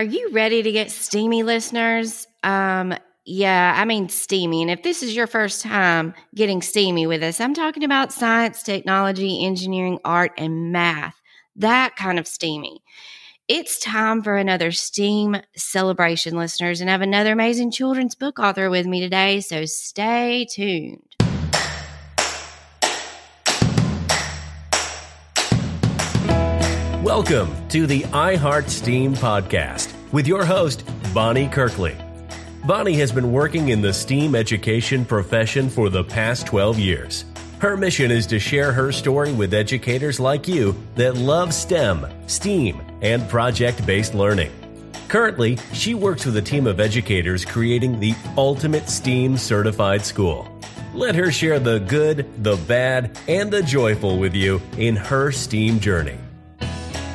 Are you ready to get steamy, listeners? Um, yeah, I mean steamy. And if this is your first time getting steamy with us, I'm talking about science, technology, engineering, art, and math. That kind of steamy. It's time for another STEAM celebration, listeners, and I have another amazing children's book author with me today, so stay tuned. Welcome to the iHeart STEAM podcast with your host, Bonnie Kirkley. Bonnie has been working in the STEAM education profession for the past 12 years. Her mission is to share her story with educators like you that love STEM, STEAM, and project based learning. Currently, she works with a team of educators creating the ultimate STEAM certified school. Let her share the good, the bad, and the joyful with you in her STEAM journey.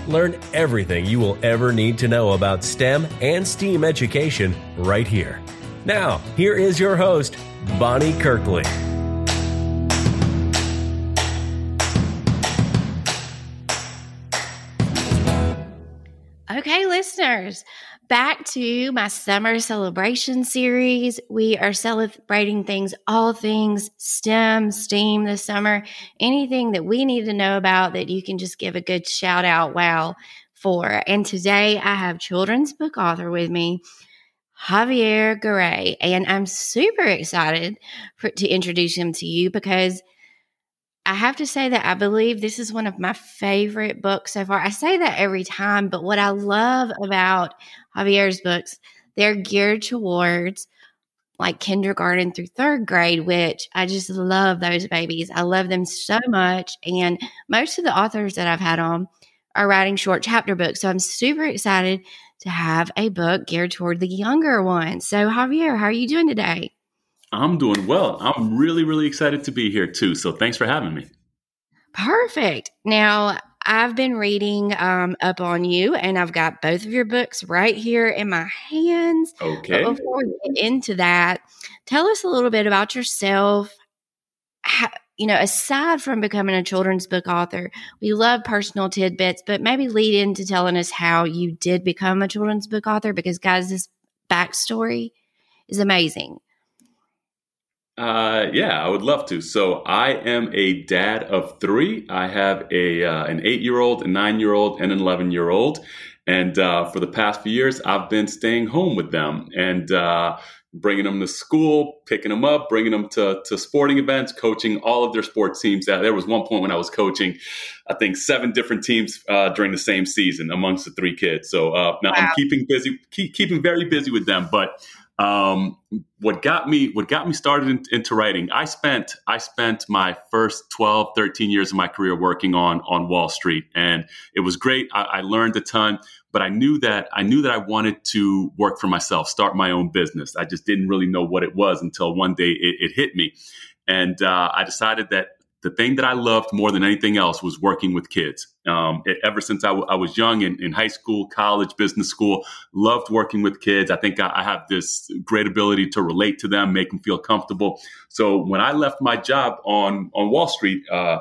Learn everything you will ever need to know about STEM and STEAM education right here. Now, here is your host, Bonnie Kirkley. Okay, listeners, back to my summer celebration series. We are celebrating things, all things STEM, STEAM this summer. Anything that we need to know about that you can just give a good shout out wow for. And today I have children's book author with me, Javier Garay. And I'm super excited for, to introduce him to you because I have to say that I believe this is one of my favorite books so far. I say that every time, but what I love about Javier's books, they're geared towards like kindergarten through third grade, which I just love those babies. I love them so much. And most of the authors that I've had on are writing short chapter books. So I'm super excited to have a book geared toward the younger ones. So, Javier, how are you doing today? I'm doing well. I'm really, really excited to be here too. So thanks for having me. Perfect. Now, I've been reading um, up on you, and I've got both of your books right here in my hands. Okay. But before we get into that, tell us a little bit about yourself. How, you know, aside from becoming a children's book author, we love personal tidbits, but maybe lead into telling us how you did become a children's book author because, guys, this backstory is amazing. Uh, yeah, I would love to. So I am a dad of three. I have a uh, an eight year old, a nine year old, and an eleven year old. And uh, for the past few years, I've been staying home with them and uh, bringing them to school, picking them up, bringing them to, to sporting events, coaching all of their sports teams. Uh, there was one point when I was coaching, I think seven different teams uh, during the same season amongst the three kids. So uh, now wow. I'm keeping busy, keep, keeping very busy with them. But um, what got me what got me started in, into writing i spent i spent my first 12 13 years of my career working on on wall street and it was great. I, I, learned a ton but i knew that i knew that i wanted to work for myself start my own business. I just didn't really know what it was until one day it, it hit me. And uh, i decided that the thing that I loved more than anything else was working with kids. Um, it, ever since I, w- I was young in, in, high school, college, business school, loved working with kids. I think I, I, have this great ability to relate to them, make them feel comfortable. So when I left my job on on Wall Street. Uh,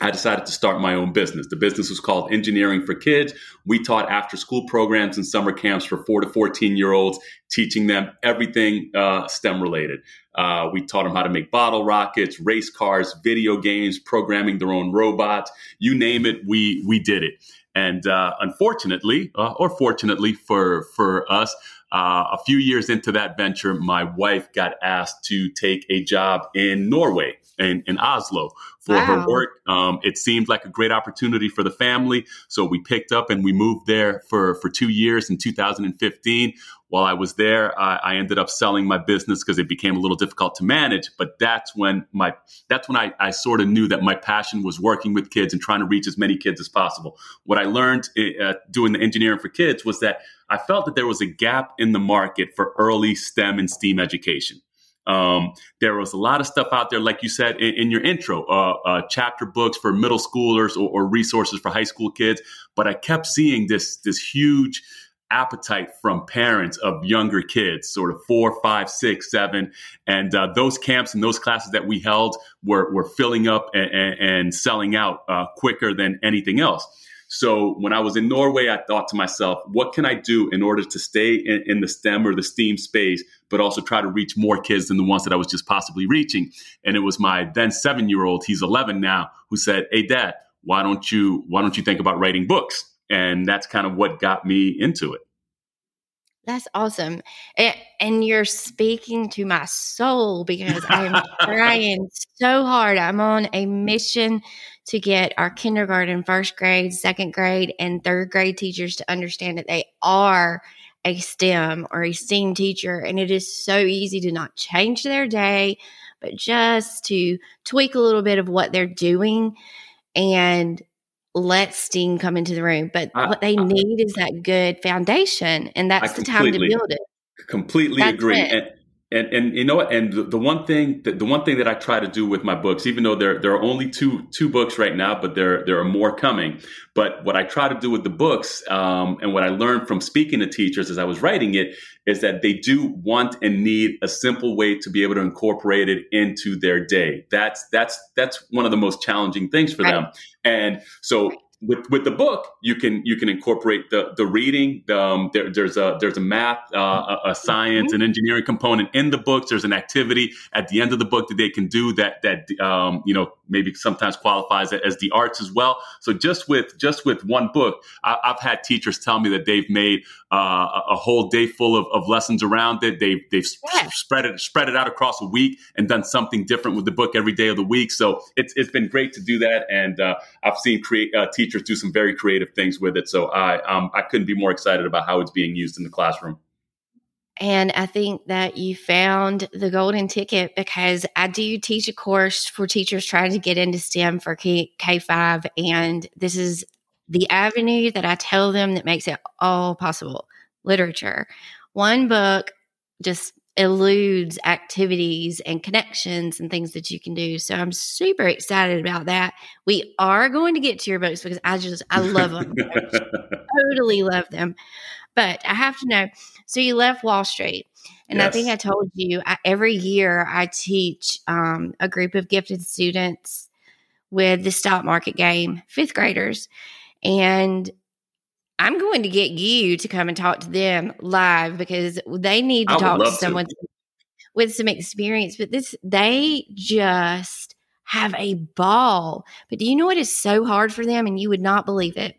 I decided to start my own business. The business was called Engineering for Kids. We taught after school programs and summer camps for four to 14 year olds, teaching them everything uh, STEM related. Uh, we taught them how to make bottle rockets, race cars, video games, programming their own robots. You name it, we, we did it. And uh, unfortunately, uh, or fortunately for, for us, uh, a few years into that venture, my wife got asked to take a job in Norway, in, in Oslo, for wow. her work. Um, it seemed like a great opportunity for the family. So we picked up and we moved there for, for two years in 2015. While I was there, I, I ended up selling my business because it became a little difficult to manage. But that's when my that's when I, I sort of knew that my passion was working with kids and trying to reach as many kids as possible. What I learned uh, doing the engineering for kids was that I felt that there was a gap in the market for early STEM and STEAM education. Um, there was a lot of stuff out there, like you said in, in your intro, uh, uh, chapter books for middle schoolers or, or, resources for high school kids. But I kept seeing this this huge appetite from parents of younger kids, sort of four, five, six, seven, and uh, those camps and those classes that we held were were filling up and, and, and selling out uh, quicker than anything else. So when I was in Norway, I thought to myself, what can I do in order to stay in, in the STEM or the STEAM space, but also try to reach more kids than the ones that I was just possibly reaching? And it was my then seven year old, he's 11 now, who said, Hey, dad, why don't you, why don't you think about writing books? And that's kind of what got me into it. That's awesome. And you're speaking to my soul because I'm trying so hard. I'm on a mission to get our kindergarten, first grade, second grade, and third grade teachers to understand that they are a STEM or a STEAM teacher. And it is so easy to not change their day, but just to tweak a little bit of what they're doing and let steam come into the room. But I, what they I, need is that good foundation, and that's the time to build it. Completely that's agree. And, and and you know what? And the, the one thing that the one thing that I try to do with my books, even though there there are only two two books right now, but there there are more coming. But what I try to do with the books, um, and what I learned from speaking to teachers as I was writing it, is that they do want and need a simple way to be able to incorporate it into their day. That's that's that's one of the most challenging things for them. And so with with the book, you can you can incorporate the the reading. The, Um, there, there's a there's a math, uh, a, a, science, an engineering component in the books. There's an activity at the end of the book that they can do that that um, you know maybe sometimes qualifies it as the arts as well. So just with just with one book, I, have had teachers tell me that they've made uh, a whole day full of, of lessons around it. They've they've spread it spread it out across a week and done something different with the book every day of the week. So it's it's been great to do that, and uh, I've seen create uh, teachers do some very creative things with it. So I um, I couldn't be more excited about how it's being used in the classroom. And I think that you found the golden ticket because I do teach a course for teachers trying to get into STEM for K 5. And this is the avenue that I tell them that makes it all possible literature. One book just eludes activities and connections and things that you can do. So I'm super excited about that. We are going to get to your books because I just, I love them. I totally love them. But I have to know so you left Wall Street. And yes. I think I told you I, every year I teach um, a group of gifted students with the stock market game, fifth graders. And I'm going to get you to come and talk to them live because they need to talk to someone to. with some experience. But this, they just have a ball. But do you know what is so hard for them? And you would not believe it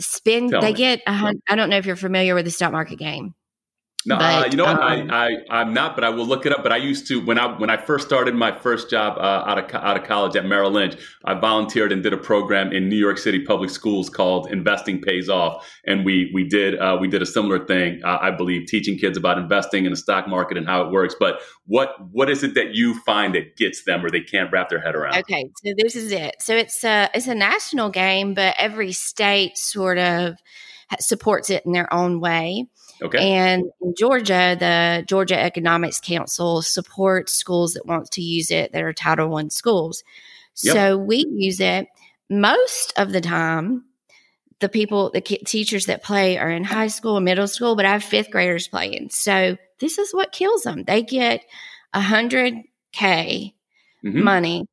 spend Tell they me. get a hundred i don't know if you're familiar with the stock market game no, uh, but, uh, you know what? Um, I, I I'm not, but I will look it up. But I used to when I when I first started my first job uh, out of out of college at Merrill Lynch. I volunteered and did a program in New York City public schools called Investing Pays Off, and we we did uh, we did a similar thing. Uh, I believe teaching kids about investing in the stock market and how it works. But what what is it that you find that gets them or they can't wrap their head around? Okay, so this is it. So it's a it's a national game, but every state sort of supports it in their own way. Okay. And in Georgia, the Georgia Economics Council supports schools that want to use it that are Title One schools. Yep. So we use it most of the time. The people, the teachers that play are in high school, and middle school, but I have fifth graders playing. So this is what kills them. They get a hundred K mm-hmm. money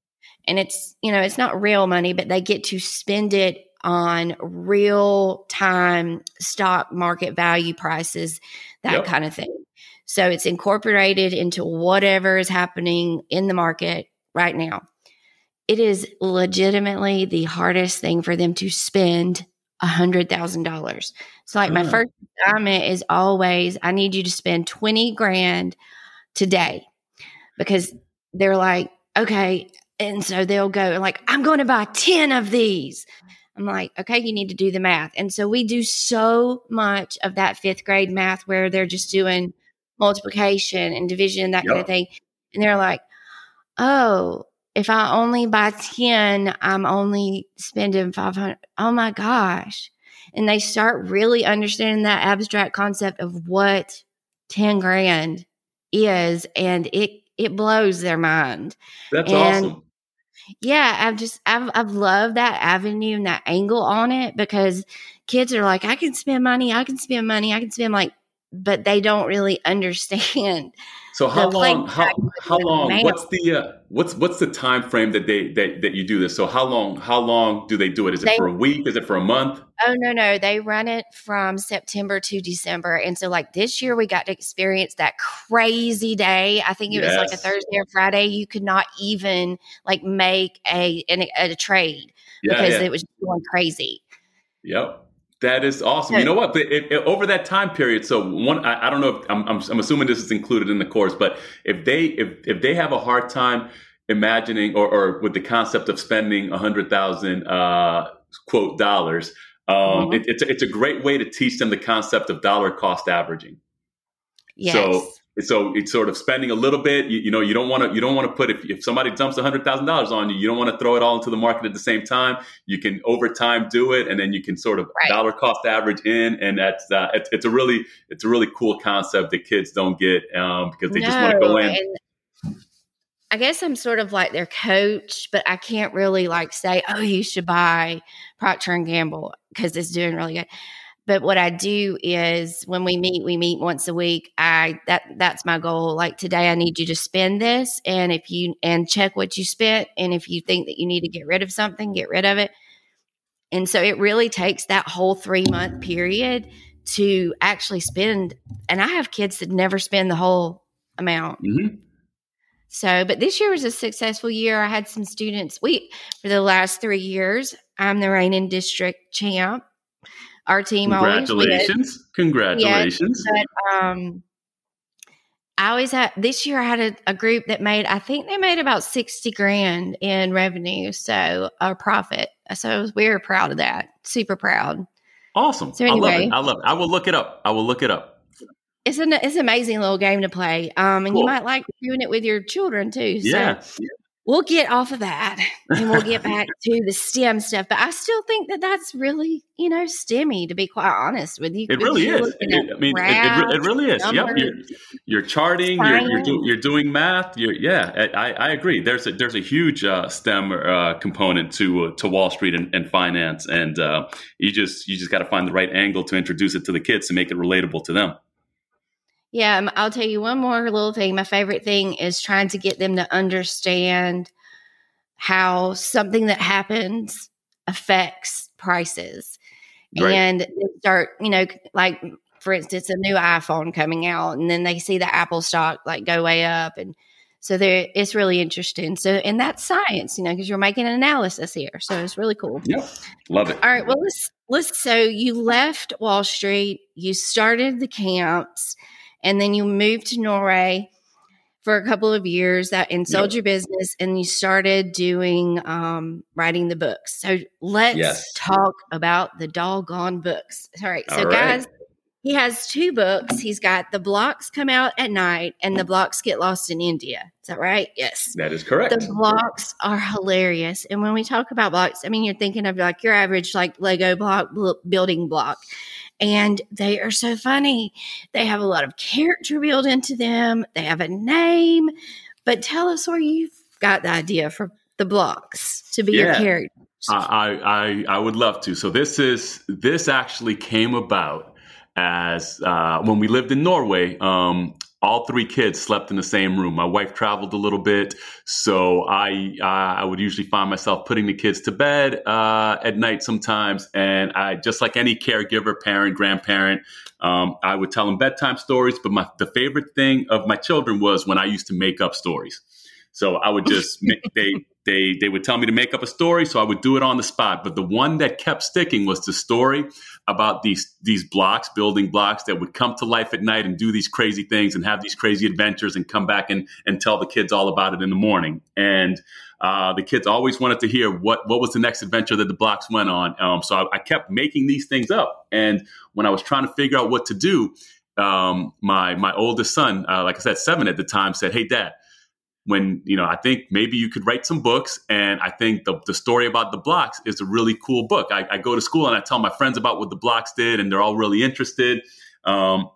and it's, you know, it's not real money, but they get to spend it on real time stock market value prices, that yep. kind of thing. So it's incorporated into whatever is happening in the market right now. It is legitimately the hardest thing for them to spend a hundred thousand dollars. So like my ah. first assignment is always I need you to spend 20 grand today because they're like, okay. And so they'll go like, I'm going to buy 10 of these. I'm like, okay, you need to do the math. And so we do so much of that fifth grade math where they're just doing multiplication and division, that yep. kind of thing. And they're like, oh, if I only buy 10, I'm only spending 500. Oh my gosh. And they start really understanding that abstract concept of what 10 grand is. And it, it blows their mind. That's and awesome yeah, I've just I've I've loved that avenue and that angle on it because kids are like, I can spend money, I can spend money, I can spend like but they don't really understand. So how long? How, how long? What's the uh, what's what's the time frame that they that, that you do this? So how long? How long do they do it? Is it for a week? Is it for a month? Oh no no, they run it from September to December, and so like this year we got to experience that crazy day. I think it yes. was like a Thursday or Friday. You could not even like make a an, a trade yeah, because yeah. it was going crazy. Yep. That is awesome. You know what? If, if, over that time period, so one, I, I don't know if I'm, I'm, I'm, assuming this is included in the course, but if they if if they have a hard time imagining or, or with the concept of spending a hundred thousand uh, quote dollars, um, mm-hmm. it, it's a, it's a great way to teach them the concept of dollar cost averaging. Yes. So so it's sort of spending a little bit. You, you know, you don't want to you don't want to put if, if somebody dumps hundred thousand dollars on you, you don't want to throw it all into the market at the same time. You can over time do it, and then you can sort of right. dollar cost average in, and that's uh, it's, it's, a really it's a really cool concept that kids don't get um, because they no, just want to go in. I guess I'm sort of like their coach, but I can't really like say, "Oh, you should buy Procter and Gamble because it's doing really good." But what I do is when we meet, we meet once a week. I that that's my goal. Like today, I need you to spend this, and if you and check what you spent, and if you think that you need to get rid of something, get rid of it. And so it really takes that whole three month period to actually spend. And I have kids that never spend the whole amount. Mm-hmm. So, but this year was a successful year. I had some students. We for the last three years, I'm the reigning district champ our team always. Congratulations. Congratulations. But, um, I always had this year I had a, a, group that made I think they made about 60 grand in revenue, so a profit. So we were proud of that. Super proud. Awesome. So anyway, I love it. I love it. I will look it up. I will look it up. It's an it's an amazing little game to play. Um and cool. you might like doing it with your children too. So. Yeah we'll get off of that and we'll get back to the STEM stuff. But I still think that that's really, you know, STEMmy, to be quite honest with you. It really is. It, I mean, it, it, really is. Numbers, yep. You're, you're charting, you're, you're, do, you're, doing math. You're, yeah, I, I agree. There's a, there's a huge uh, STEM uh, component to, uh, to Wall Street and, and finance. And uh, you just, you just got to find the right angle to introduce it to the kids to make it relatable to them. Yeah, um, I'll tell you one more little thing. My favorite thing is trying to get them to understand how something that happens affects prices. Right. And start, you know, like for instance, a new iPhone coming out, and then they see the Apple stock like go way up, and so there, it's really interesting. So, and that's science, you know, because you're making an analysis here, so it's really cool. Yeah, love it. All right, well, let's let's. So you left Wall Street, you started the camps and then you moved to Norway for a couple of years that and sold yep. your business and you started doing um, writing the books. So let's yes. talk about the doggone books. All right. So All right. guys, he has two books. He's got the blocks come out at night and the blocks get lost in India. Is that right? Yes. That is correct. The blocks are hilarious. And when we talk about blocks, I mean, you're thinking of like your average like Lego block building block and they are so funny. They have a lot of character built into them, they have a name. But tell us where you got the idea for the blocks to be yeah. your characters. I, I I would love to. So this is this actually came about as uh, when we lived in Norway. Um, all three kids slept in the same room. My wife traveled a little bit, so I uh, I would usually find myself putting the kids to bed uh, at night sometimes, and I just like any caregiver, parent, grandparent, um, I would tell them bedtime stories. But my the favorite thing of my children was when I used to make up stories. So I would just make, they they they would tell me to make up a story, so I would do it on the spot. But the one that kept sticking was the story about these these blocks, building blocks that would come to life at night and do these crazy things and have these crazy adventures and come back and and tell the kids all about it in the morning. And uh, the kids always wanted to hear what what was the next adventure that the blocks went on. Um, so I, I, kept making these things up. And when I was trying to figure out what to do, um, my my oldest son, uh, like I said, seven at the time, said, "Hey, Dad." When you know i think maybe you could write some books and i think the, the story about the blocks is a really cool book. I, I go to school and i tell my friends about what the blocks did and they're all really interested. Um,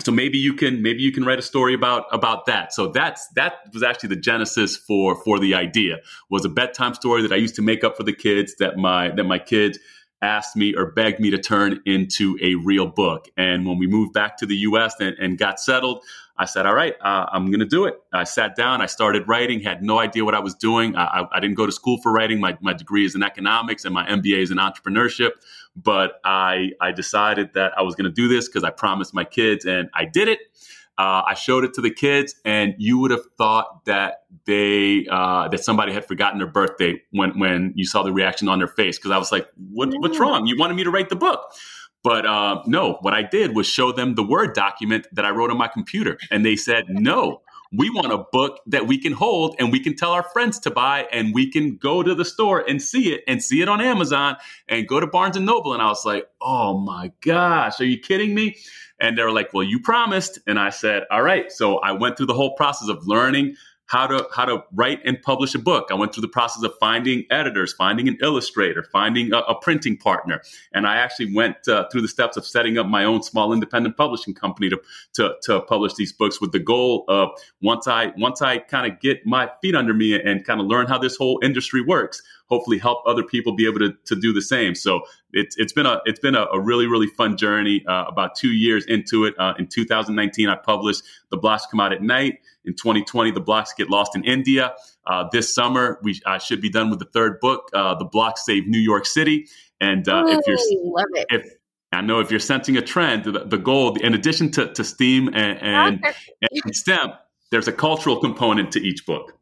so maybe you can maybe you can write a story about about that. So that's that was actually the genesis for for the idea. Was a bedtime story that i used to make up for the kids that my that my kids asked me or begged me to turn into a real book. And when we moved back to the US and, and got settled, I said, all right, uh, I'm going to do it. I sat down, I started writing, had no idea what I was doing. I, I, I, didn't go to school for writing. My, my degree is in economics and my MBA is in entrepreneurship. But I, I decided that I was going to do this because I promised my kids and I did it. Uh, I showed it to the kids, and you would have thought that they uh, that somebody had forgotten their birthday when when you saw the reaction on their face. Because I was like, what, "What's wrong? You wanted me to write the book?" But uh, no, what I did was show them the Word document that I wrote on my computer, and they said, "No, we want a book that we can hold and we can tell our friends to buy, and we can go to the store and see it, and see it on Amazon, and go to Barnes and Noble." And I was like, "Oh my gosh, are you kidding me?" And they were like, well, you promised. And I said, all right. So I went through the whole process of learning how to how to write and publish a book. I went through the process of finding editors, finding an illustrator, finding a, a printing partner, and I actually went uh, through the steps of setting up my own small independent publishing company to to, to publish these books with the goal of once I once I kind of get my feet under me and kind of learn how this whole industry works, hopefully help other people be able to, to do the same. So it's it's been a it's been a, a really really fun journey. Uh, about two years into it, uh, in 2019, I published "The Blocks Come Out at Night." In 2020, "The Blocks Get Lost in India." Uh, this summer, we I should be done with the third book, uh, "The Blocks Save New York City." And uh, if you're if I know if you're sensing a trend, the, the goal, in addition to, to STEAM and, and, and STEM, there's a cultural component to each book.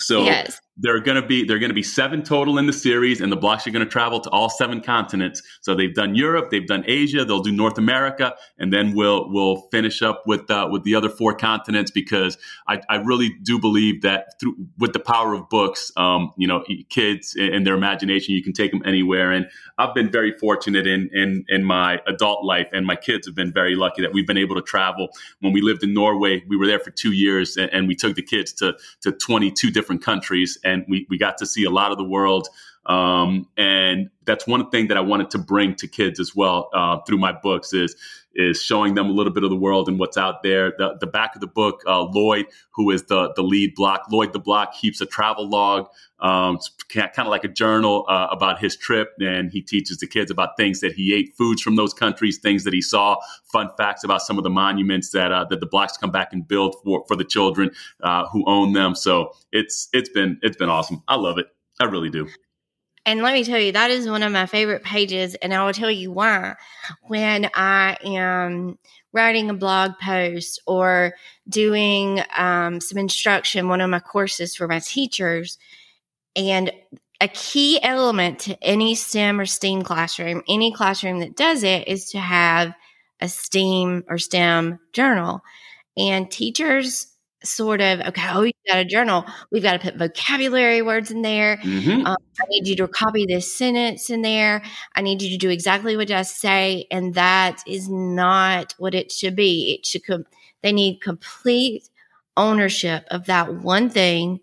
So yes. There are going to be there are going to be seven total in the series, and the blocks are going to travel to all seven continents. So they've done Europe, they've done Asia, they'll do North America, and then we'll we'll finish up with uh, with the other four continents because I, I really do believe that through with the power of books, um, you know, kids and their imagination, you can take them anywhere. And I've been very fortunate in in in my adult life, and my kids have been very lucky that we've been able to travel. When we lived in Norway, we were there for two years, and, and we took the kids to to 22 different countries, and we we got to see a lot of the world. Um, and that's one thing that I wanted to bring to kids as well uh, through my books is is showing them a little bit of the world and what's out there. The, the back of the book, uh, Lloyd, who is the the lead block, Lloyd the block keeps a travel log. Um, kind of like a journal uh, about his trip, and he teaches the kids about things that he ate, foods from those countries, things that he saw, fun facts about some of the monuments that uh, that the blocks come back and build for for the children uh, who own them. So it's it's been it's been awesome. I love it. I really do. And let me tell you, that is one of my favorite pages. And I will tell you why. When I am writing a blog post or doing um, some instruction, one of my courses for my teachers, and a key element to any STEM or STEAM classroom, any classroom that does it, is to have a STEAM or STEM journal. And teachers sort of okay oh you got a journal. We've got to put vocabulary words in there. Mm-hmm. um, i need you to copy this sentence in there. I need you to do exactly what i say and that is not what it should be. It should come they need complete ownership of that one thing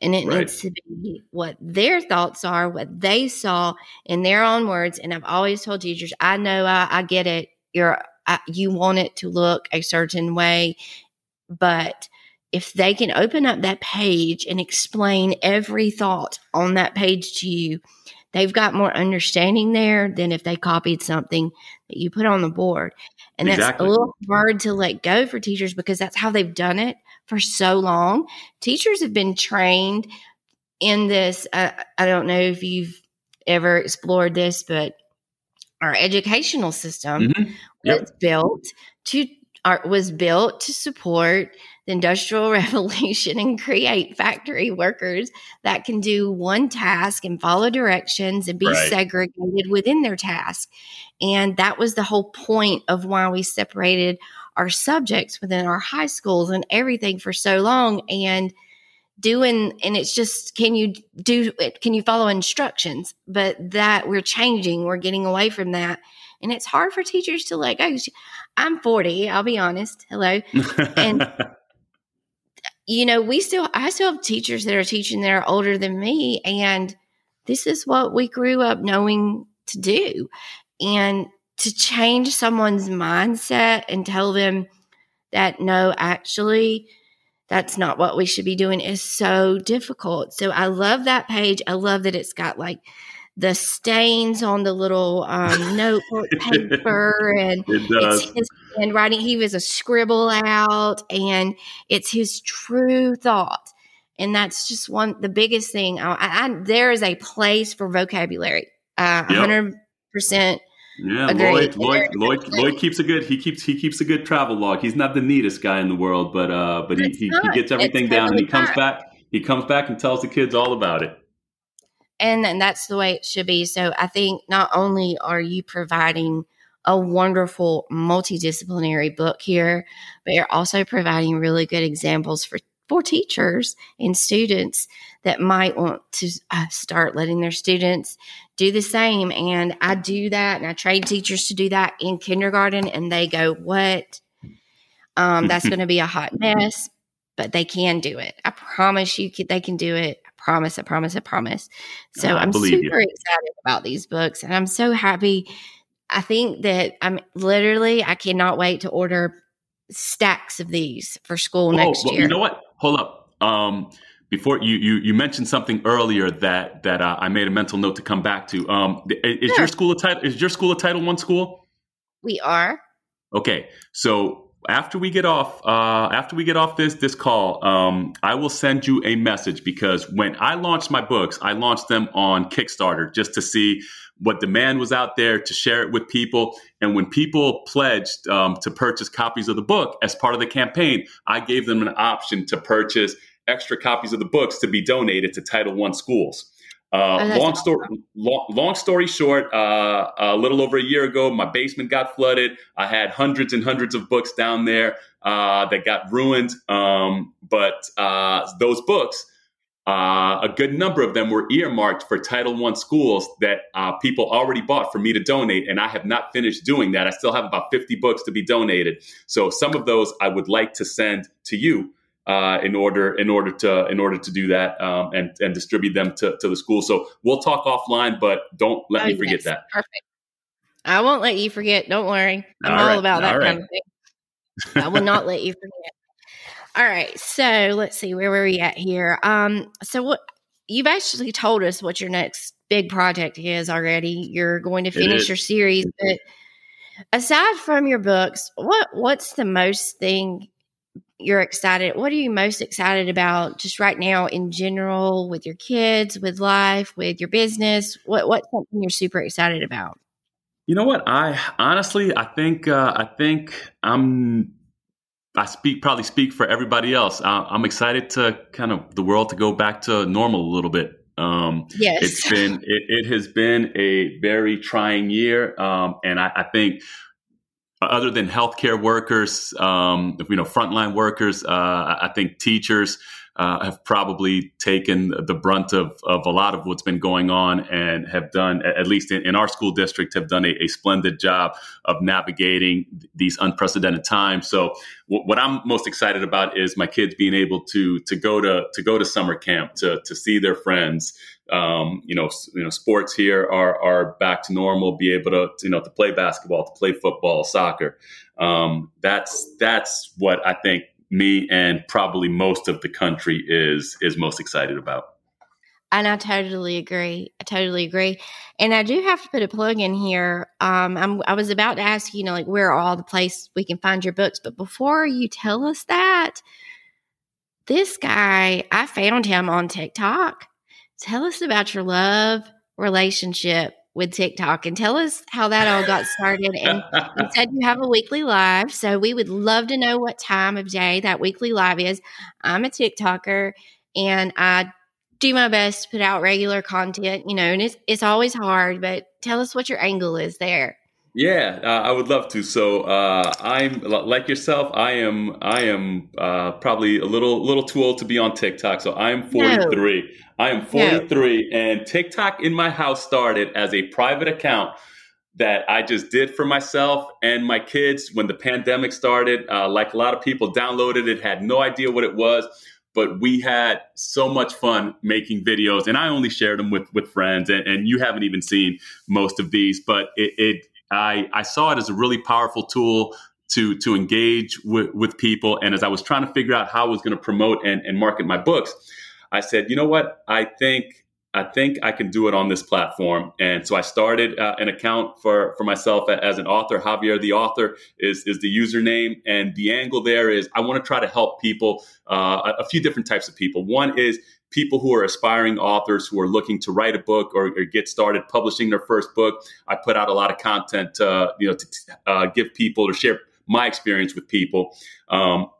and it right. needs to be what their thoughts are what they saw in their own words and i've always told teachers i know i, I get it. You're I, you want it to look a certain way but if they can open up that page and explain every thought on that page to you, they've got more understanding there than if they copied something that you put on the board. And exactly. that's a little hard to let go for teachers because that's how they've done it for so long. Teachers have been trained in this. Uh, I don't know if you've ever explored this, but our educational system mm-hmm. yep. was built to was built to support the industrial revolution and create factory workers that can do one task and follow directions and be right. segregated within their task. And that was the whole point of why we separated our subjects within our high schools and everything for so long. And doing and it's just can you do it can you follow instructions but that we're changing we're getting away from that and it's hard for teachers to let go. I'm 40, I'll be honest. Hello. And you know, we still I still have teachers that are teaching that are older than me and this is what we grew up knowing to do. And to change someone's mindset and tell them that no, actually, that's not what we should be doing is so difficult. So I love that page. I love that it's got like the stains on the little um, notebook paper and it does. it's his handwriting. He was a scribble out, and it's his true thought. And that's just one the biggest thing. I, I, there is a place for vocabulary. Uh, Hundred percent. Yeah. Lloyd, Lloyd, Lloyd, Lloyd keeps a good. He keeps he keeps a good travel log. He's not the neatest guy in the world, but uh, but he, he, he gets everything It's down, and he comes back. He comes back and tells the kids all about it. And and that's the way it should be. So i think not only are you providing a wonderful multidisciplinary book here but you're also providing really good examples for for teachers and students that might want to uh, start letting their students do the same. And i do that and i train teachers to do that in kindergarten and they go what? Um, that's going to be a hot mess but they can do it. I promise you they can do it promise i promise i promise so I i'm believe you. super excited about these books and i'm so happy i think that i'm literally i cannot wait to order stacks of these for school Oh, next well, year you know what? Hold up. Um, before you, you you mentioned something earlier that that uh, I made a mental note to come back to. Um, is Sure. your school a title? Is your school a Title One school? we are Okay, so after we get off, uh, after we get off this this call, um, I will send you a message because when I launched my books, I launched them on Kickstarter just to see what demand was out there to share it with people. And when people pledged um, to purchase copies of the book as part of the campaign, I gave them an option to purchase extra copies of the books to be donated to Title One schools. Uh, long story, long, long story short, uh, a little over a year ago, my basement got flooded. I had hundreds and hundreds of books down there uh, that got ruined. Um, but uh, those books, uh, a good number of them were earmarked for Title One schools that uh, people already bought for me to donate, and I have not finished doing that. I still have about 50 books to be donated. So some of those I would like to send to you uh, in order in order to in order to do that um, and and distribute them to, to the school. So we'll talk offline, but don't let Oh, me forget yes. that. Perfect. I won't let you forget. Don't worry. I'm All all, right, about that all kind of thing. I will not let you forget. All right. So let's see where were we at here. Um, so what you've actually told us what your next big project is already. You're going to finish your series, but aside from your books, what what's the most thing you're excited? What are you most excited about just right now in general with your kids, with life, with your business? What what's something you're super excited about? You know what? I honestly, I think, uh, I think I'm. I speak probably speak for everybody else. Uh, I'm excited to kind of the world to go back to normal a little bit. Um, Yes. it's been it, it has been a very trying year, um, and I, I think other than healthcare workers, um, you know, frontline workers, uh, I I think teachers uh, have probably taken the brunt of, of a lot of what's been going on and have done, at least in, in our school district, have done a, a splendid job of navigating these unprecedented times. So, w- what I'm most excited about is my kids being able to to go to to go to summer camp to to see their friends. Um, you know, you know, sports here are are back to normal. Be able to you know to play basketball, to play football, soccer. Um, that's that's what I think me and probably most of the country is is most excited about. And I totally agree. I totally agree. And I do have to put a plug in here. Um, I'm, I was about to ask you, know, like where all the places we can find your books? But before you tell us that, this guy, I found him on TikTok. Tell us about your love relationship with TikTok and tell us how that all got started. And you said you have a weekly live. So we would love to know what time of day that weekly live is. I'm a TikToker and I do my best to put out regular content, you know, and it's it's always hard, but tell us what your angle is there. Yeah, uh, I would love to. So uh, I'm like yourself. I am. I am uh, probably a little little too old to be on TikTok. So I am 43. I am 43, and TikTok in my house started as a private account that I just did for myself and my kids when the pandemic started. Uh, like a lot of people, downloaded it, had no idea what it was. But we had so much fun making videos, and I only shared them with with friends. And, and you haven't even seen most of these, but it, it I, I saw it as a really powerful tool to to engage with, with people. And as I was trying to figure out how I was going to promote and, and market my books, I said, you know what? I think I think I can do it on this platform. And so I started uh, an account for, for myself as an author. Javier the author is, is the username. And the angle there is I want to try to help people, uh, a, a few different types of people. One is people who are aspiring authors who are looking to write a book or, or, get started publishing their first book. I put out a lot of content, uh, you know, to uh, give people or share my experience with people. Um,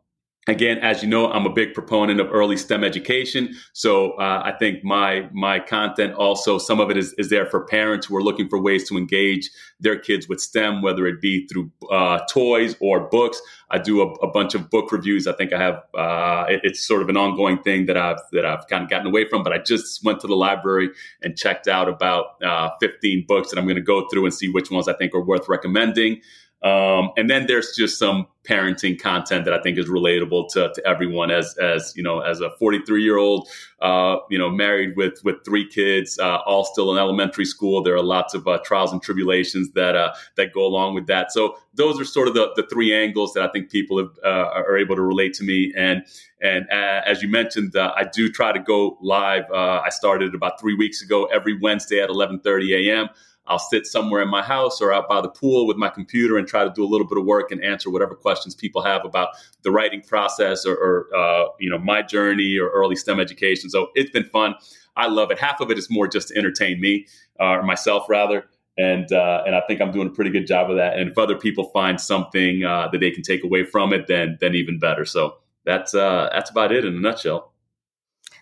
again, as you know, I'm a big proponent of early STEM education. So uh, I think my my content also some of it is, is there for parents who are looking for ways to engage their kids with STEM, whether it be through uh, toys or books. I do a, a, bunch of book reviews. I think I have uh, it, it's sort of an ongoing thing that I've that I've kind of gotten away from. But I just went to the library and checked out about uh, 15 books that I'm going to go through and see which ones I think are worth recommending. Um, and then there's just some parenting content that I think is relatable to, to everyone. As as you know, as a 43 year old, uh, you know, married with with three kids, uh, all still in elementary school. There are lots of uh, trials and tribulations that uh, that go along with that. So those are sort of the, the three angles that I think people have, uh, are able to relate to me. And and uh, as you mentioned, I do try to go live. I started about three weeks ago every Wednesday at 11:30 a.m. I'll sit somewhere in my house or out by the pool with my computer and try to do a little bit of work and answer whatever questions people have about the writing process or, or uh, you know my journey or early STEM education. So it's been fun. I love it. Half of it is more just to entertain me uh, or myself rather. And uh, and I think I'm doing a pretty good job of that. And if other people find something uh, that they can take away from it, then then even better. So that's uh, that's about it in a nutshell.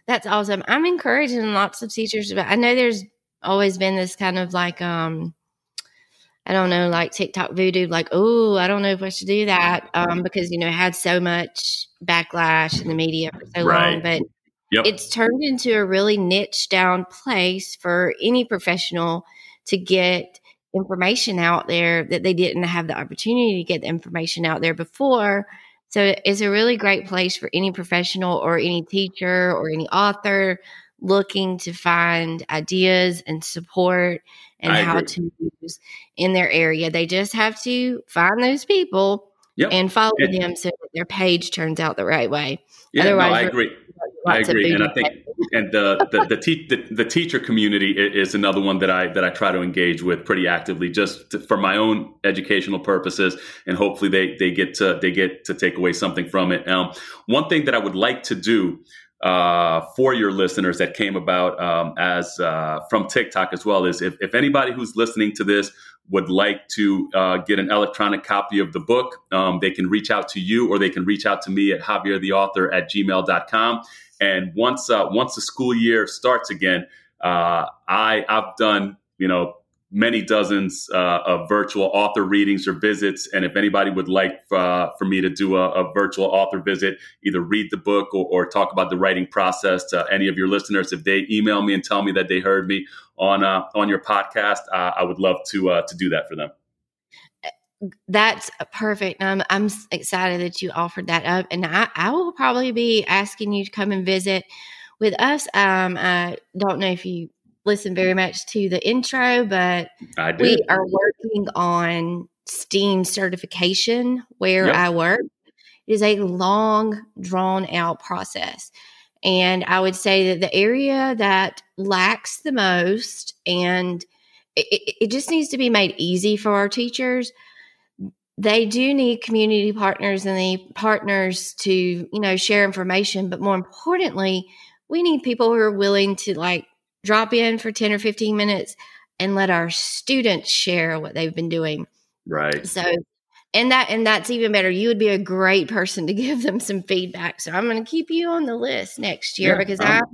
That's awesome. I'm encouraging lots of teachers. But I know there's always been this kind of like um I don't know, like TikTok voodoo, like, oh, I don't know if I should do that. Um, because, you know, it had so much backlash in the media for so right. long. But yep. it's turned into a really niche down place for any professional to get information out there that they didn't have the opportunity to get the information out there before. So it's a really great place for any professional or any teacher or any author looking to find ideas and support and I how agree. to use in their area. They just have to find those people yep. and follow and, them so that their page turns out the right way. Yeah, Otherwise, no, I agree. I agree, and I think and the the the, te- the the, teacher community is another one that I that I try to engage with pretty actively, just to, for my own educational purposes, and hopefully they they get to they get to take away something from it. Um, one thing that I would like to do uh, for your listeners that came about um, as uh, from TikTok as well is if, if, anybody who's listening to this would like to uh, get an electronic copy of the book, um, they can reach out to you or they can reach out to me at javiertheauthor at gmail.com. And once uh, once the school year starts again, uh, I I've done you know many dozens uh, of virtual author readings or visits. And if anybody would like uh, for me to do a, a, virtual author visit, either read the book or, or, talk about the writing process to any of your listeners, if they email me and tell me that they heard me on uh, on your podcast, I would love to uh, to do that for them. That's perfect. I'm I'm excited that you offered that up, and I, I will probably be asking you to come and visit with us. Um, I don't know if you listen very much to the intro, but we are working on STEAM certification where yep. I work. It is a long, drawn out process. And I would say that the area that lacks the most, and it, it just needs to be made easy for our teachers. They do need community partners and the partners to, you know, share information. But more importantly, we need people who are willing to like drop in for 10 or 15 minutes and let our students share what they've been doing. Right. So, and that, and that's even better. You would be a great person to give them some feedback. So I'm going to keep you on the list next year yeah, because I'm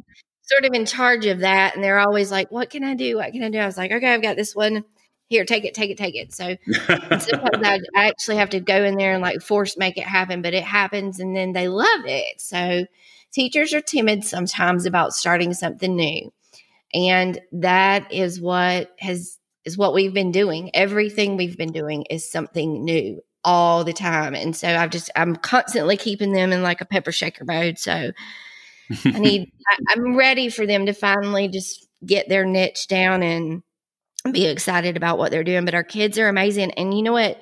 sort of in charge of that. And they're always like, what can I do? What can I do? I was like, okay, I've got this one here, take it, take it, take it. So sometimes I, I actually have to go in there and like force make it happen, but it happens and then they love it. So teachers are timid sometimes about starting something new. And that is what has is what we've been doing. Everything we've been doing is something new all the time. And so I've just I'm constantly keeping them in like a pepper shaker mode. So I need I, I'm ready for them to finally just get their niche down and be excited about what they're doing. But our kids are amazing. And you know what?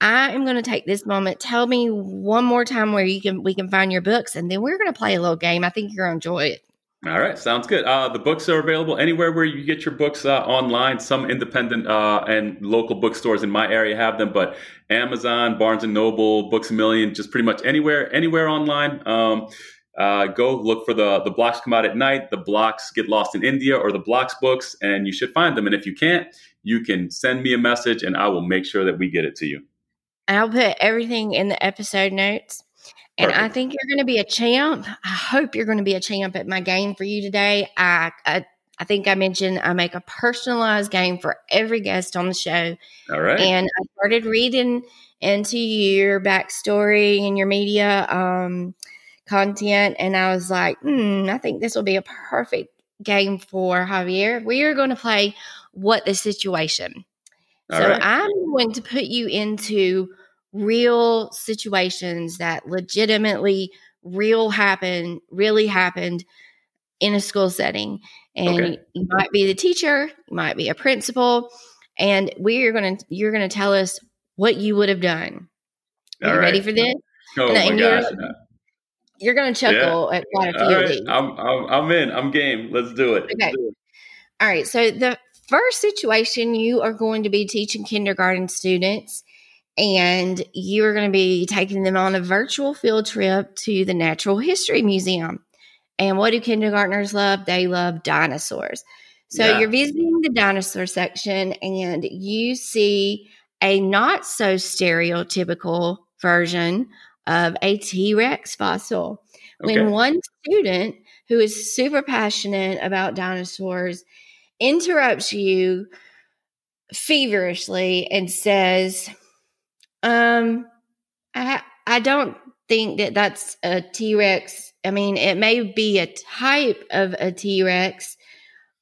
I am going to take this moment. Tell me one more time where you can we can find your books, and then we're going to play a little game. I think you're going to enjoy it. All right, sounds good. Uh, the books are available anywhere where you get your books uh, online. Some independent uh, and local bookstores in my area have them, but Amazon, Barnes and Noble, Books a Million, just pretty much anywhere, anywhere online. Um, uh, go look for the the blocks come out at night. The blocks get lost in India or the blocks books, and you should find them. And if you can't, you can send me a message, and I will make sure that we get it to you. I'll put everything in the episode notes. And I think you're going to be a champ. I hope you're going to be a champ at my game for you today. I, I, I think I mentioned I make a personalized game for every guest on the show. All right. And I started reading into your backstory and your media um, content, and I was like, hmm, I think this will be a perfect game for Javier. We are going to play What the Situation. All so right. I'm going to put you into real situations that legitimately real happen really happened in a school setting and Okay. you, might be the teacher you might be a principal and we're going to you're going to tell us what you would have done are All you ready for this Oh and- my and you're- gosh. you're going to chuckle at quite a few All of these I'm, I'm, I'm in. I'm game. Let's do it. Let's Okay. do it. All right. So the first situation, you are going to be teaching kindergarten students, and you are going to be taking them on a virtual field trip to the Natural History Museum. And what do kindergartners love? They love dinosaurs. So Yeah. you're visiting the dinosaur section, and you see a not so stereotypical version of a T Rex fossil. Okay. When one student who is super passionate about dinosaurs interrupts you feverishly and says, um, I, I don't think that that's a T Rex. I mean, it may be a type of a T Rex,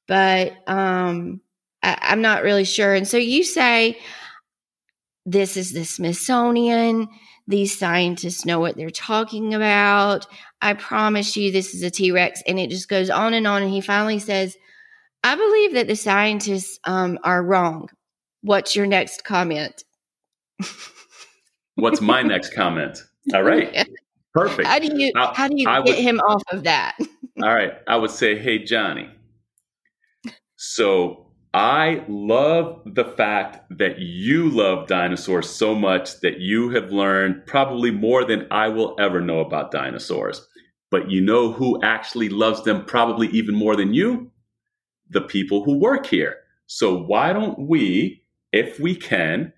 but um, I, I'm not really sure. And so you say, this is the Smithsonian. These scientists know what they're talking about. I promise you, this is a T Rex. And it just goes on and on. And he finally says, I believe that the scientists um, are wrong. What's your next comment? What's my next comment? All right. Perfect. How do you I- how do you I get would- him off of that? All right. I would say, hey, Johnny. So I love the fact that you love dinosaurs so much that you have learned probably more than I will ever know about dinosaurs. But you know who actually loves them probably even more than you? The people who work here. So why don't we, if we can,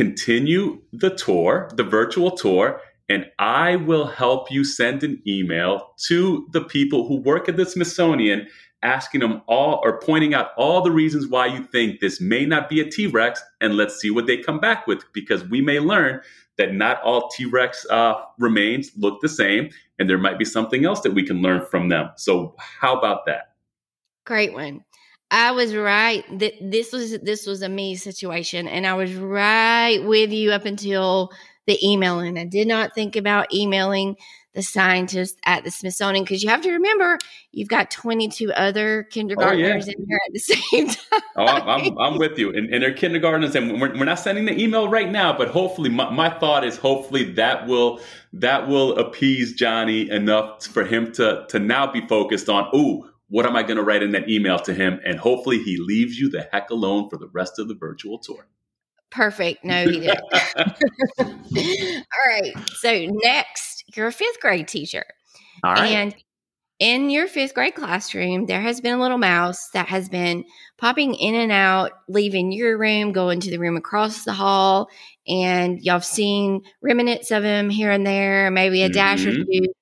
continue the tour, the virtual tour, and I will help you send an email to the people who work at the Smithsonian asking them all or pointing out all the reasons why you think this may not be a T Rex, and let's see what they come back with because we may learn that not all T Rex uh, remains look the same, and there might be something else that we can learn from them. So, how about that? Great one. I was right. Th- This was this was a me situation, and I was right with you up until the emailing. I did not think about emailing the scientists at the Smithsonian because you have to remember you've got 22 other kindergartners oh, in here at the same time. Oh, I'm, I'm, I'm with you. And, and they're kindergartners, and we're, we're not sending the email right now, but hopefully, my, my thought is hopefully that will that will appease Johnny enough for him to to now be focused on, ooh, what am I going to write in that email to him? And hopefully, he leaves you the heck alone for the rest of the virtual tour. Perfect. No, he didn't. All right. So next, you're a fifth grade teacher. All right. And in your fifth grade classroom, there has been a little mouse that has been popping in and out, leaving your room, going to the room across the hall. And y'all have seen remnants of him here and there, maybe a dash or Mhm. two.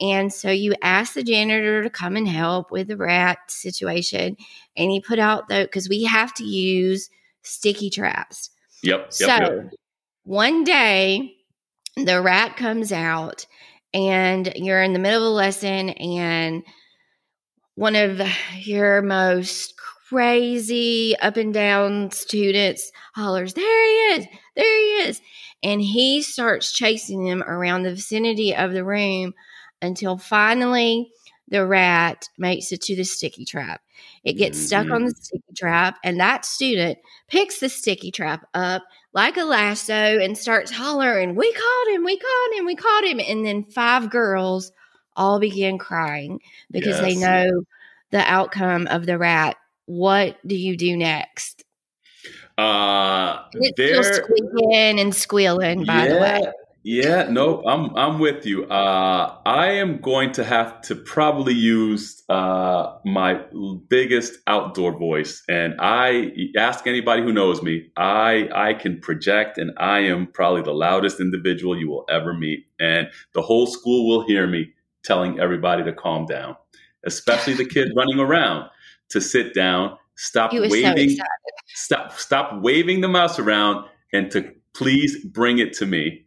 And so you asked the janitor to come and help with the rat situation. And he put out the, because we have to use sticky traps. yep. Yep. So yep. one day the rat comes out and you're in the middle of a lesson and one of your most crazy up and down students hollers, There he is, there he is. And he starts chasing them around the vicinity of the room until finally the rat makes it to the sticky trap. It gets stuck on the sticky trap, and that student picks the sticky trap up like a lasso and starts hollering, We caught him, we caught him, we caught him. And then five girls all begin crying because they know the outcome of the rat. What do you do next? Uh, it's still there, squeaking and squealing, by the way. Yeah, no, I'm I'm with you. Uh, I am going to have to probably use uh, my biggest outdoor voice, and I ask anybody who knows me. I I can project, and I am probably the loudest individual you will ever meet, and the whole school will hear me telling everybody to calm down, especially the kid running around to sit down, stop was so waving stop stop waving the mouse around and to please bring it to me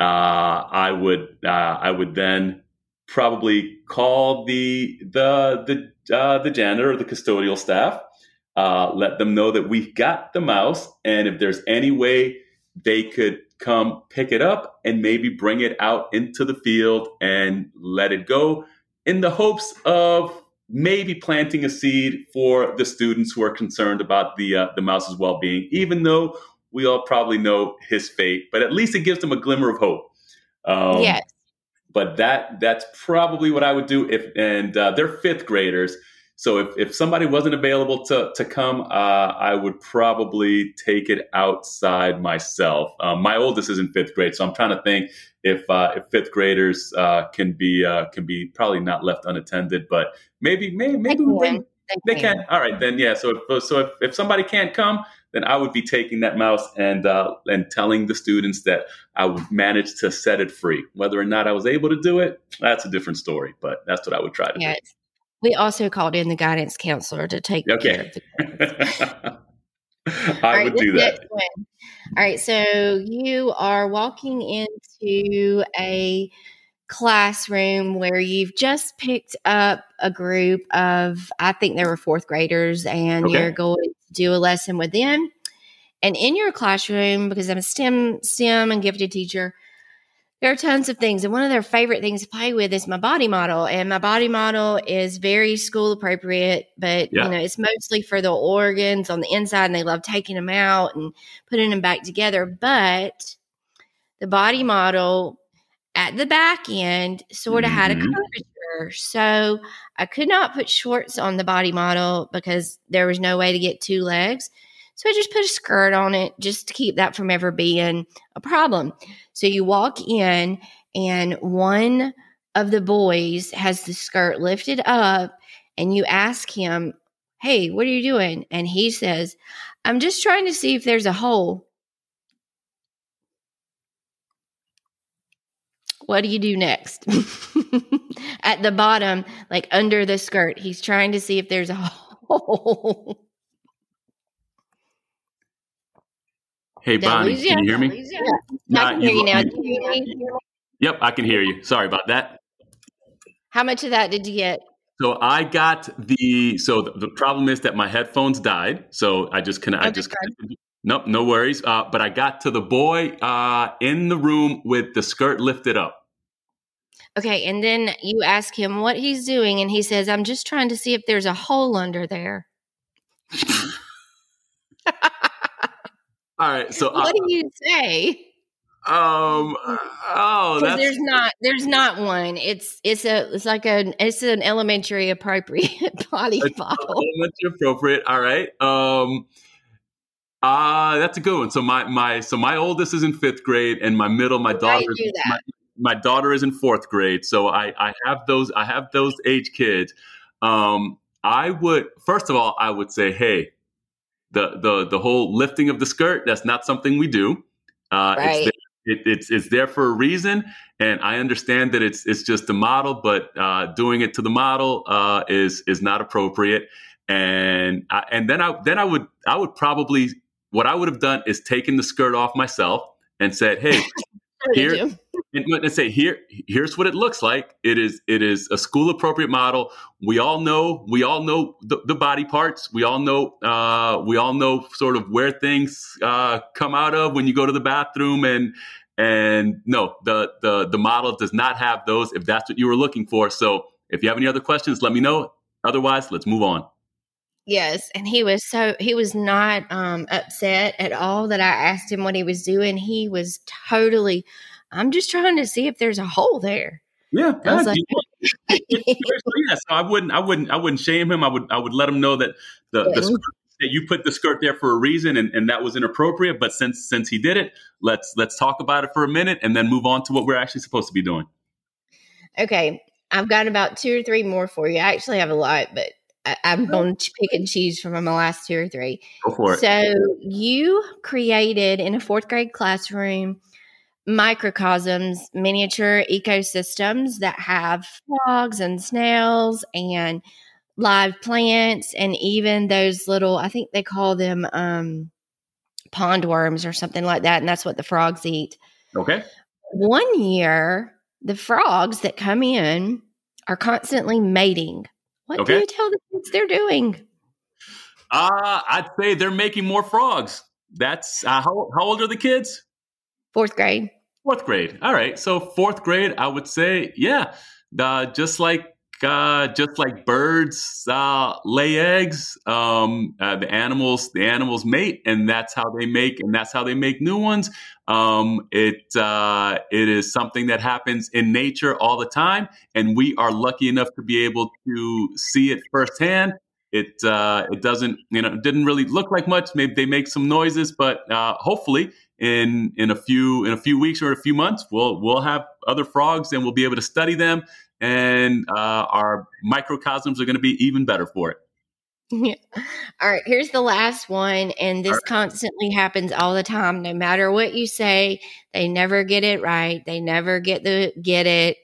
uh, i would uh, i would then probably call the the the uh, the janitor or the custodial staff uh, let them know that we got the mouse and if there's any way they could come pick it up and maybe bring it out into the field and let it go in the hopes of maybe planting a seed for the students who are concerned about the uh, the mouse's well-being even though we all probably know his fate but at least it gives them a glimmer of hope um, yes. but that that's probably what I would do if and uh, they're fifth graders. So if, if somebody wasn't available to to come, uh, I would probably take it outside myself. Um, my oldest is in fifth grade, so I'm trying to think if uh, if fifth graders uh, can be uh, can be probably not left unattended, but maybe maybe They maybe bring- can. they can. All right, then yeah. So if so if, if somebody can't come, then I would be taking that mouse and uh, and telling the students that I would manage to set it free. Whether or not I was able to do it, that's a different story. But that's what I would try to Yes. We also called in the guidance counselor to take. Okay. care of the I right, would do that. All right, so you are walking into a classroom where you've just picked up a group of, I think there were fourth graders, and Okay. you're going do a lesson with them. And in your classroom, because I'm a STEM, STEM and gifted teacher, there are tons of things. And one of their favorite things to play with is my body model. And my body model is very school appropriate, but Yeah. you know, it's mostly for the organs on the inside and they love taking them out and putting them back together. But the body model at the back end sort of had a Mhm. So I could not put shorts on the body model because there was no way to get two legs. So I just put a skirt on it just to keep that from ever being a problem. So you walk in, and one of the boys has the skirt lifted up, and you ask him, Hey, what are you doing? And he says, I'm just trying to see if there's a hole. What do you do next? At the bottom, like under the skirt, he's trying to see if there's a hole. Hey, Bonnie, can you hear me? Yeah. Nah, I can hear you- you now. you- hear me? Yep, I can hear you. Sorry about that. How much of that did you get? So I got the so the, the problem is that my headphones died. So I just couldn't. I oh, just fine. Nope, no worries. Uh, but I got to the boy uh, in the room with the skirt lifted up. Okay, and then you ask him what he's doing, and he says, "I'm just trying to see if there's a hole under there." All right. So uh, what do you say? um oh there's not there's not one. It's it's a it's like an it's an elementary appropriate body It's model. elementary appropriate. All right. Um uh that's a good one. So my my so my oldest is in fifth grade and my middle, my daughter you do that? my, my daughter is in fourth grade. So I, I have those I have those age kids. Um I would first of all I would say, hey, the the the whole lifting of the skirt, that's not something we do. Uh Right. it's there, it, it's it's there for a reason, and I understand that it's it's just a model, but uh, doing it to the model uh, is is not appropriate. And I, and then I then I would I would probably what I would have done is taken the skirt off myself and said, hey, here- and, say here here's what it looks like. It is it is a school appropriate model. We all know we all know the, the body parts. We all know uh, we all know sort of where things uh, come out of when you go to the bathroom and and no the the the model does not have those if that's what you were looking for. So if you have any other questions let me know. Otherwise let's move on Yes, and he was so he was not um upset at all that I asked him what he was doing. He was totally I'm just trying to see if there's a hole there. yeah I was like, yeah, so I wouldn't, I wouldn't, I wouldn't shame him. I would, I would let him know that the, the skirt, that you put the skirt there for a reason, and, and that was inappropriate. But since since he did it, let's let's talk about it for a minute, and then move on to what we're actually supposed to be doing. Okay, I've got about two or three more for you. I actually have a lot, but I, am going to pick and choose from my last two or three. Go for it. So you created in a fourth grade classroom microcosms, miniature ecosystems that have frogs and snails and live plants and even those little, I think they call them um, pond worms or something like that. And that's what the frogs eat. Okay. One year, the frogs that come in are constantly mating. What okay. do you tell the kids they're doing? Uh, I'd say they're making more frogs. That's uh, how, how old are the kids? Fourth grade. Fourth grade. All right. So fourth grade, I would say, yeah, uh, just like uh, just like birds uh, lay eggs, um, uh, the animals the animals mate, and that's how they make and that's how they make new ones. Um, it uh, it is something that happens in nature all the time, and we are lucky enough to be able to see it firsthand. It uh, it doesn't you know didn't really look like much. Maybe they make some noises, but hopefully in in a few in a few weeks or a few months, we'll we'll have other frogs and we'll be able to study them, and uh, our microcosms are going to be even better for it. Yeah. All right. Here's the last one, and this right. constantly happens all the time. No matter what you say, they never get it right. They never get the get it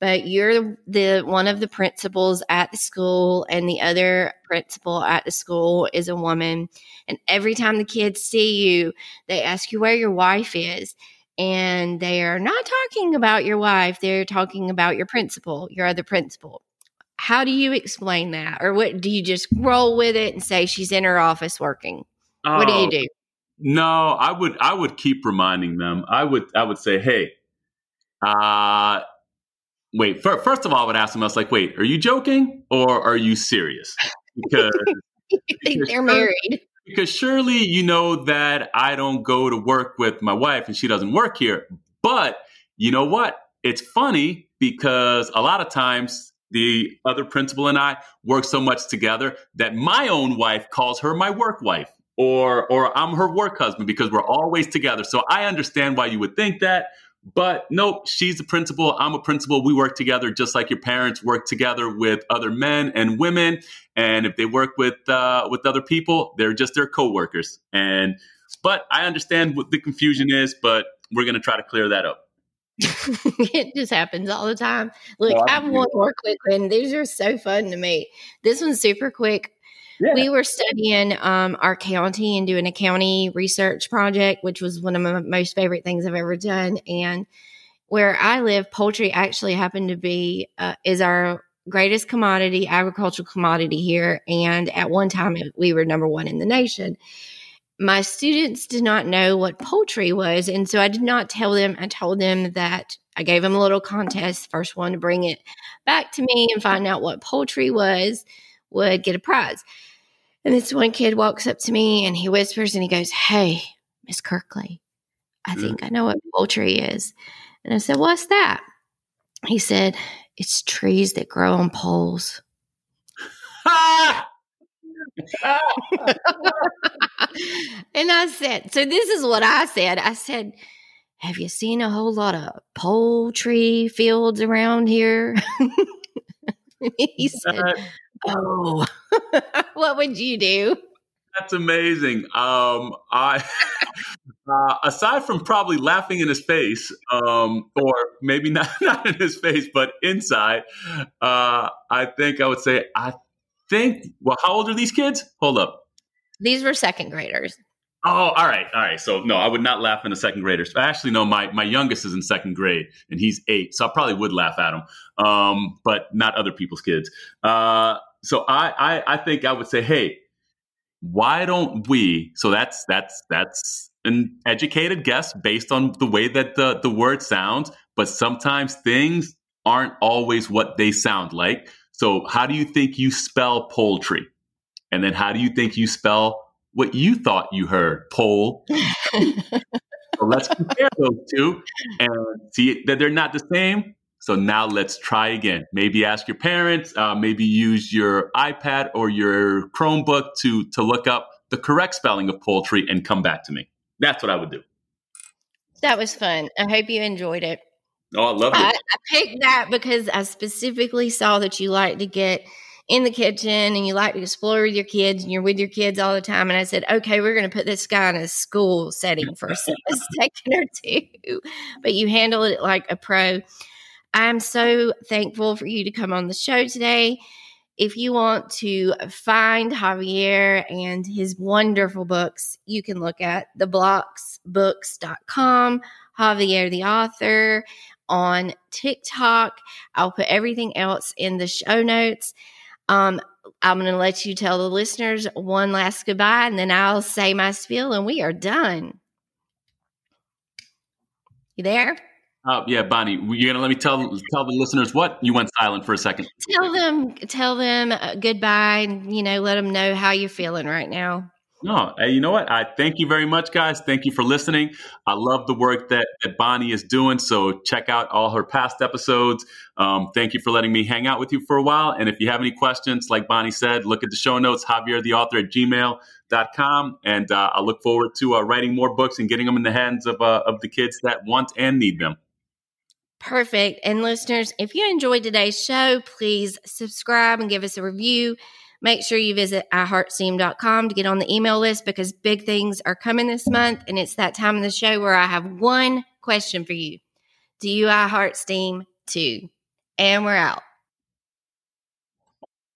but you're the one of the principals at the school and the other principal at the school is a woman and every time the kids see you they ask you where your wife is and they are not talking about your wife they're talking about your principal your other principal. How do you explain that? Or what do you just roll with it and say she's in her office working? Oh, what do you oh, do? no i would i would keep reminding them. I would i would say hey uh wait, for, first of all, I would ask them, I was like, wait, are you joking or are you serious? Because they're married. Because surely you know that I don't go to work with my wife and she doesn't work here. But you know what? It's funny because a lot of times the other principal and I work so much together that my own wife calls her my work wife or or I'm her work husband because we're always together. So I understand why you would think that, but nope, she's a principal. I'm a principal. We work together just like your parents work together with other men and women. And if they work with uh, with other people, they're just their coworkers. And but I understand what the confusion is, but we're going to try to clear that up. it just happens all the time. Look, I have one more quick one. These are so fun to me. This one's super quick. Yeah. We were studying um, our county and doing a county research project, which was one of my most favorite things I've ever done. And where I live, poultry actually happened to be uh, is our greatest commodity, agricultural commodity here. And at one time, we were number one in the nation. My students did not know what poultry was, and so I did not tell them. I told them that I gave them a little contest. First one to bring it back to me and find out what poultry was would get a prize. And this one kid walks up to me and he whispers and he goes, Hey, Miss Kirkley, I think I know what poultry is. And I said, What's that? He said, It's trees that grow on poles. and I said, So this is what I said. I said, Have you seen a whole lot of poultry fields around here? he said, Oh, what would you do? That's amazing. Um, I, uh, aside from probably laughing in his face, um, or maybe not, not in his face, but inside, uh, I think I would say, I think, well, how old are these kids? Hold up. These were second graders. Oh, all right, all right. So no, I would not laugh in the second graders. Actually, no, my my youngest is in second grade and he's eight, so I probably would laugh at him, um, but not other people's kids. Uh, so I, I I think I would say, hey, why don't we? So that's that's that's an educated guess based on the way that the the word sounds, but sometimes things aren't always what they sound like. So how do you think you spell poultry? And then how do you think you spell what you thought you heard, pole. so let's compare those two and see that they're not the same. So now let's try again. Maybe ask your parents, uh, maybe use your iPad or your Chromebook to, to look up the correct spelling of poultry and come back to me. That's what I would do. That was fun. I hope you enjoyed it. Oh, I love it. I, I picked that because I specifically saw that you like to get in the kitchen and you like to explore with your kids and you're with your kids all the time. And I said, okay, we're going to put this guy in a school setting for a second or two, but you handle it like a pro. I'm so thankful for you to come on the show today. If you want to find Javier and his wonderful books, you can look at theblocksbooks.com, Javier the author on TikTok. I'll put everything else in the show notes. Um, I'm going to let you tell the listeners one last goodbye and then I'll say my spiel and we are done. You there? Uh, yeah, Bonnie, you're gonna let me tell tell the listeners what you went silent for a second. Tell them, tell them uh, goodbye, and you know, let them know how you're feeling right now. No, hey, you know what? I thank you very much, guys. Thank you for listening. I love the work that, that Bonnie is doing. So check out all her past episodes. Um, thank you for letting me hang out with you for a while. And if you have any questions, like Bonnie said, look at the show notes, Javier the author at gmail.com. And uh, I look forward to uh, writing more books and getting them in the hands of, uh, of the kids that want and need them. Perfect. And listeners, if you enjoyed today's show, please subscribe and give us a review. Make sure you visit iheartsteam.com to get on the email list because big things are coming this month. And it's that time of the show where I have one question for you Do you iHeartSteam too? And we're out.